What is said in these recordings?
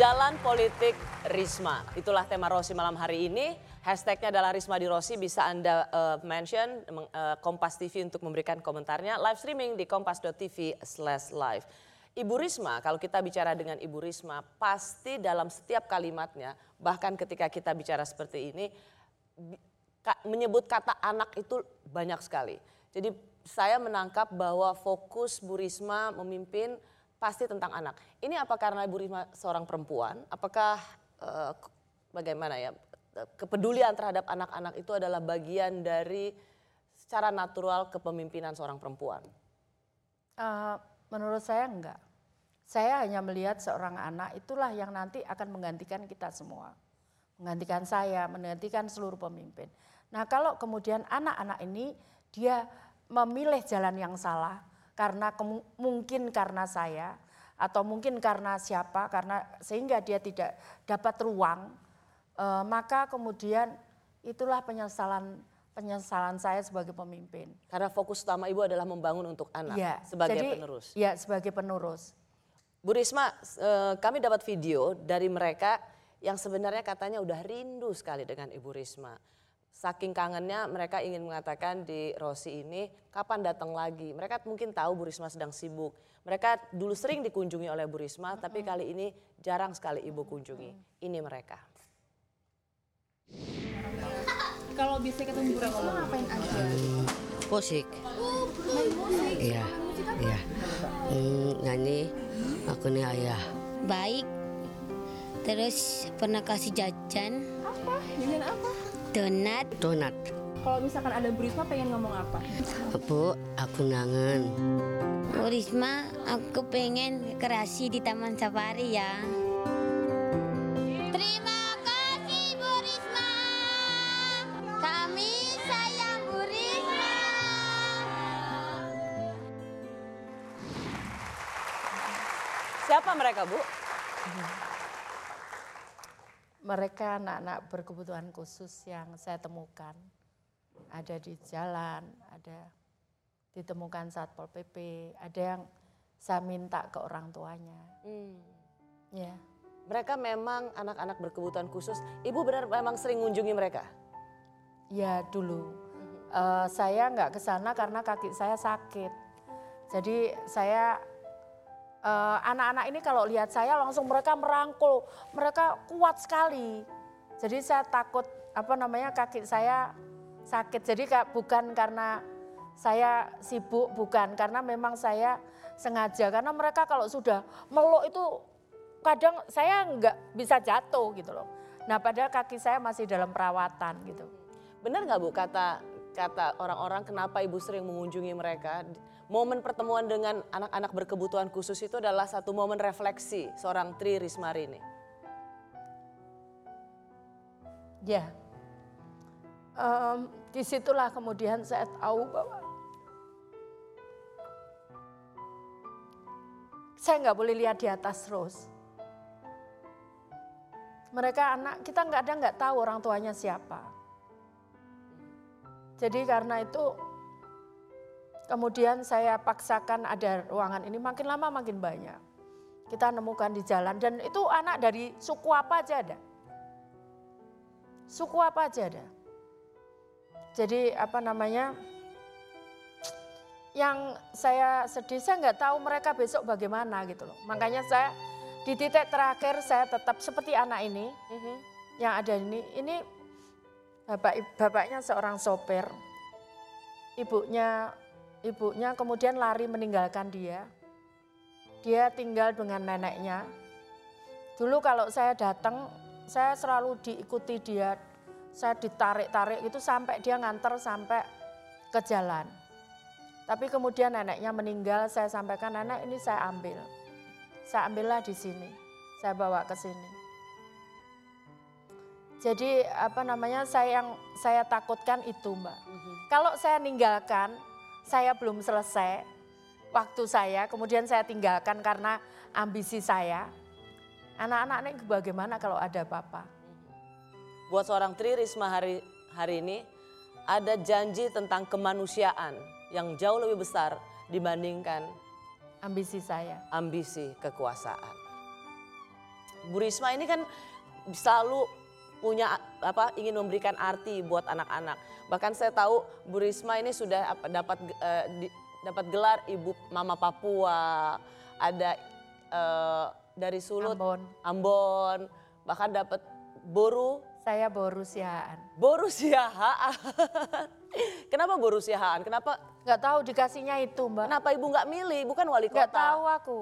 Jalan Politik Risma. Itulah tema Rosi malam hari ini. Hashtagnya adalah Risma di Rosi. Bisa Anda uh, mention uh, Kompas TV untuk memberikan komentarnya. Live streaming di kompas.tv slash live. Ibu Risma, kalau kita bicara dengan Ibu Risma, pasti dalam setiap kalimatnya, bahkan ketika kita bicara seperti ini, menyebut kata anak itu banyak sekali. Jadi saya menangkap bahwa fokus Bu Risma memimpin pasti tentang anak. Ini apa karena Ibu Risma seorang perempuan? Apakah uh, bagaimana ya kepedulian terhadap anak-anak itu adalah bagian dari secara natural kepemimpinan seorang perempuan? Uh, menurut saya enggak. Saya hanya melihat seorang anak itulah yang nanti akan menggantikan kita semua. Menggantikan saya, menggantikan seluruh pemimpin. Nah kalau kemudian anak-anak ini dia memilih jalan yang salah, karena mungkin karena saya atau mungkin karena siapa karena sehingga dia tidak dapat ruang e, maka kemudian itulah penyesalan penyesalan saya sebagai pemimpin. Karena fokus utama ibu adalah membangun untuk anak ya, sebagai jadi, penerus. Ya sebagai penerus. Bu Risma, e, kami dapat video dari mereka yang sebenarnya katanya udah rindu sekali dengan Ibu Risma saking kangennya mereka ingin mengatakan di Rosi ini kapan datang lagi. Mereka mungkin tahu Bu Risma sedang sibuk. Mereka dulu sering dikunjungi oleh Bu Risma, mm-hmm. tapi kali ini jarang sekali Ibu kunjungi. Mm-hmm. Ini mereka. Kalau bisa ketemu Bu Risma ngapain aja? Musik. main musik. Iya. Iya. Hmm, nyanyi aku nih ayah. Baik. Terus pernah kasih jajan. Apa? Jajan apa? Donat. Donat. Kalau misalkan ada Bu Risma pengen ngomong apa? Bu, aku nangen. Bu Risma, aku pengen kerasi di Taman Safari ya. Terima kasih Bu Risma. Kami sayang Bu Risma. Siapa mereka Bu? Mereka anak-anak berkebutuhan khusus yang saya temukan ada di jalan, ada ditemukan Satpol PP, ada yang saya minta ke orang tuanya. Hmm. Ya. Mereka memang anak-anak berkebutuhan khusus. Ibu benar memang sering mengunjungi mereka? Ya dulu. Hmm. Uh, saya nggak ke sana karena kaki saya sakit. Jadi saya anak-anak uh, ini kalau lihat saya langsung mereka merangkul, mereka kuat sekali. Jadi saya takut apa namanya kaki saya sakit. Jadi bukan karena saya sibuk, bukan karena memang saya sengaja. Karena mereka kalau sudah meluk itu kadang saya nggak bisa jatuh gitu loh. Nah padahal kaki saya masih dalam perawatan gitu. Benar nggak Bu kata kata orang-orang kenapa ibu sering mengunjungi mereka? Momen pertemuan dengan anak-anak berkebutuhan khusus itu adalah satu momen refleksi seorang Tri Rismarini. Ya, um, di situlah kemudian saya tahu bahwa saya nggak boleh lihat di atas terus. Mereka anak kita nggak ada nggak tahu orang tuanya siapa. Jadi karena itu Kemudian saya paksakan ada ruangan ini makin lama makin banyak. Kita nemukan di jalan dan itu anak dari suku apa aja ada. Suku apa aja ada. Jadi apa namanya, yang saya sedih, saya nggak tahu mereka besok bagaimana gitu loh. Makanya saya di titik terakhir saya tetap seperti anak ini, mm-hmm. yang ada ini, ini bapak bapaknya seorang sopir, ibunya ibunya kemudian lari meninggalkan dia. Dia tinggal dengan neneknya. Dulu kalau saya datang, saya selalu diikuti dia. Saya ditarik-tarik itu sampai dia nganter sampai ke jalan. Tapi kemudian neneknya meninggal, saya sampaikan nenek ini saya ambil. Saya ambillah di sini, saya bawa ke sini. Jadi apa namanya saya yang saya takutkan itu mbak. Mm -hmm. Kalau saya ninggalkan, saya belum selesai waktu saya, kemudian saya tinggalkan karena ambisi saya. Anak-anak ini bagaimana kalau ada papa? Buat seorang Tri Risma hari hari ini ada janji tentang kemanusiaan yang jauh lebih besar dibandingkan ambisi saya. Ambisi kekuasaan. Bu Risma ini kan selalu punya apa ingin memberikan arti buat anak-anak. Bahkan saya tahu Bu Risma ini sudah apa, dapat di- dapat gelar Ibu Mama Papua, ada eh, dari Sulut, Ambon. Ambon, bahkan dapat Boru, Saya boru siaan. Boru Siahaan. Kenapa Boru Siahaan? Kenapa Nggak tahu dikasihnya itu mbak. kenapa Ibu nggak milih? Bukan wali kota. Nggak tahu aku.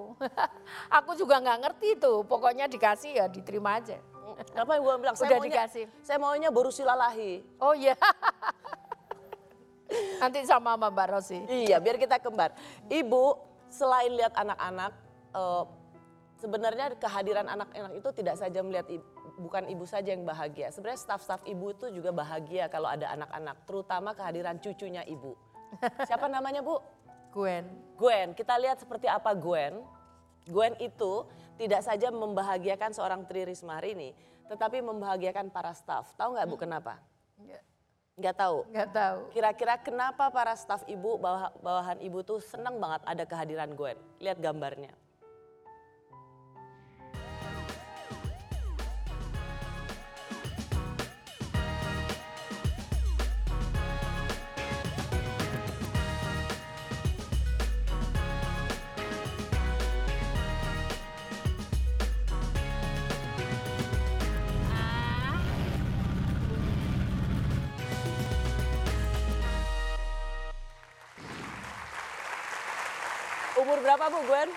aku juga nggak ngerti tuh. Pokoknya dikasih ya diterima aja. Kenapa Ibu bilang saya Udah maunya, dikasih. saya maunya Boru Silalahi. Oh iya. Nanti sama sama Mbak Rosi. Iya, biar kita kembar. Ibu, selain lihat anak-anak, eh, sebenarnya kehadiran anak-anak itu tidak saja melihat ibu, bukan ibu saja yang bahagia. Sebenarnya staf-staf ibu itu juga bahagia kalau ada anak-anak, terutama kehadiran cucunya ibu. Siapa namanya Bu? Gwen. Gwen. Kita lihat seperti apa Gwen. Gwen itu tidak saja membahagiakan seorang Tri Risma hari ini, tetapi membahagiakan para staf. Tahu nggak Bu kenapa? Nggak- tahu. Nggak tahu. Kira-kira kenapa para staf ibu, bawah- bawahan ibu tuh senang banget ada kehadiran Gwen? Lihat gambarnya. Umur berapa Bu Gwen?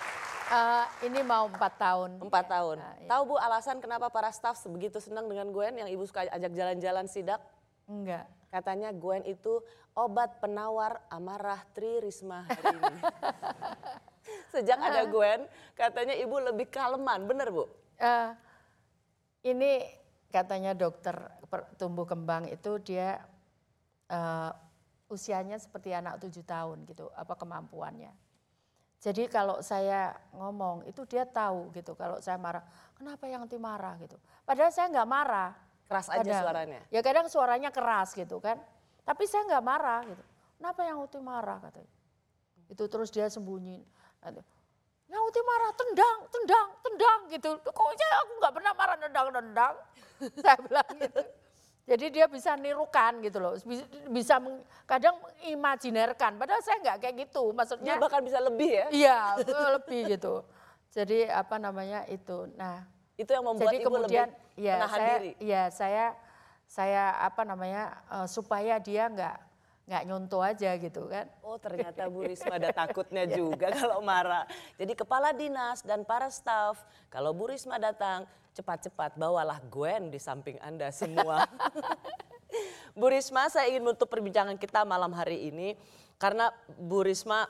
Eh, ini mau empat tahun. Empat tahun. Ah, iya. Tahu Bu alasan kenapa para staf begitu senang dengan Gwen yang ibu suka ajak jalan-jalan sidak? Enggak. Katanya Gwen itu obat penawar amarah Tri Risma hari ini. Sejak ada Gwen, katanya ibu lebih kaleman, bener Bu? Eh, ini katanya dokter tumbuh kembang itu dia eh, usianya seperti anak tujuh tahun gitu, apa kemampuannya. Jadi kalau saya ngomong itu dia tahu gitu, kalau saya marah, kenapa yang ti marah gitu. Padahal saya nggak marah. Keras aja Kadang. suaranya. Ya kadang suaranya keras gitu kan. Tapi saya nggak marah gitu. Kenapa yang Uti marah katanya. Itu terus dia sembunyi. Yang Uti marah tendang, tendang, tendang gitu. Kok saya aku nggak pernah marah tendang, tendang. saya bilang gitu. Jadi dia bisa nirukan gitu loh. Bisa, meng- kadang mengimajinerkan. Padahal saya nggak kayak gitu. Dia Maksudnya bahkan bisa lebih ya. iya lebih gitu. Jadi apa namanya itu. Nah Itu yang membuat jadi ibu kemudian lebih ya menahan saya diri. ya saya saya apa namanya eh, supaya dia nggak nggak nyontoh aja gitu kan. Oh ternyata Bu Risma ada takutnya juga kalau marah. Jadi kepala dinas dan para staf, kalau Bu Risma datang, cepat-cepat bawalah Gwen di samping Anda semua. Bu Risma, saya ingin menutup perbincangan kita malam hari ini. Karena Bu Risma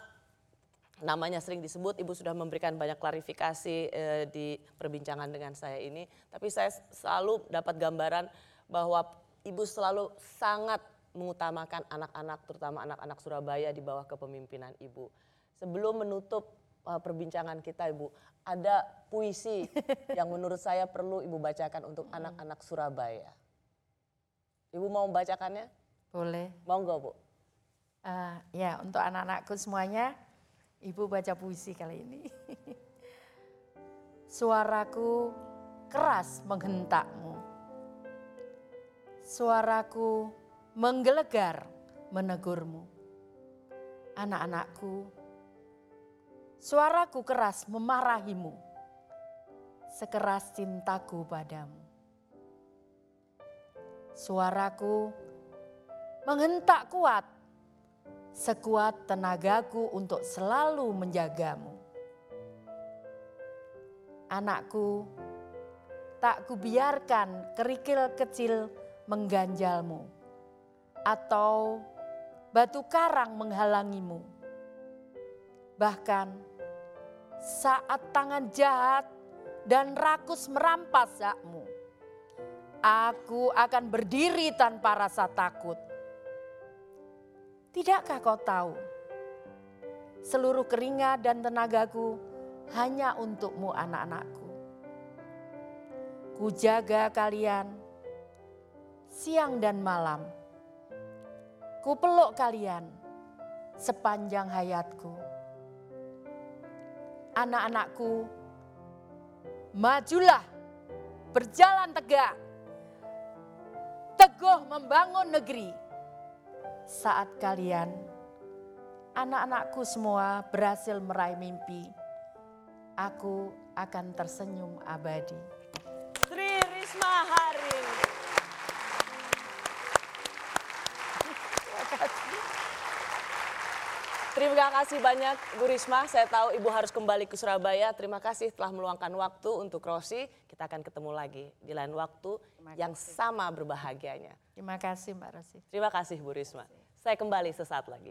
namanya sering disebut, Ibu sudah memberikan banyak klarifikasi eh, di perbincangan dengan saya ini. Tapi saya selalu dapat gambaran bahwa Ibu selalu sangat mengutamakan anak-anak, terutama anak-anak Surabaya di bawah kepemimpinan Ibu. Sebelum menutup eh, perbincangan kita Ibu, ada puisi yang menurut saya perlu Ibu bacakan untuk anak-anak Surabaya. Ibu mau membacakannya? Boleh. Monggo Bu. Eh, ya untuk anak-anakku semuanya, ibu baca puisi kali ini. Suaraku keras menghentakmu. Suaraku menggelegar menegurmu. Anak-anakku, suaraku keras memarahimu. Sekeras cintaku padamu. Suaraku menghentak kuat sekuat tenagaku untuk selalu menjagamu. Anakku, tak kubiarkan kerikil kecil mengganjalmu atau batu karang menghalangimu. Bahkan saat tangan jahat dan rakus merampas hakmu, aku akan berdiri tanpa rasa takut. Tidakkah kau tahu? Seluruh keringat dan tenagaku hanya untukmu anak-anakku. Kujaga kalian siang dan malam. Kupeluk kalian sepanjang hayatku. Anak-anakku, majulah berjalan tegak, teguh membangun negeri. Saat kalian, anak-anakku semua berhasil meraih mimpi, aku akan tersenyum abadi. Tri Risma hari ini. Terima kasih banyak Bu Risma. Saya tahu Ibu harus kembali ke Surabaya. Terima kasih telah meluangkan waktu untuk Rosi. Kita akan ketemu lagi di lain waktu yang sama berbahagianya. Terima kasih Mbak Rosi. Terima kasih Bu Risma. Saya kembali sesaat lagi.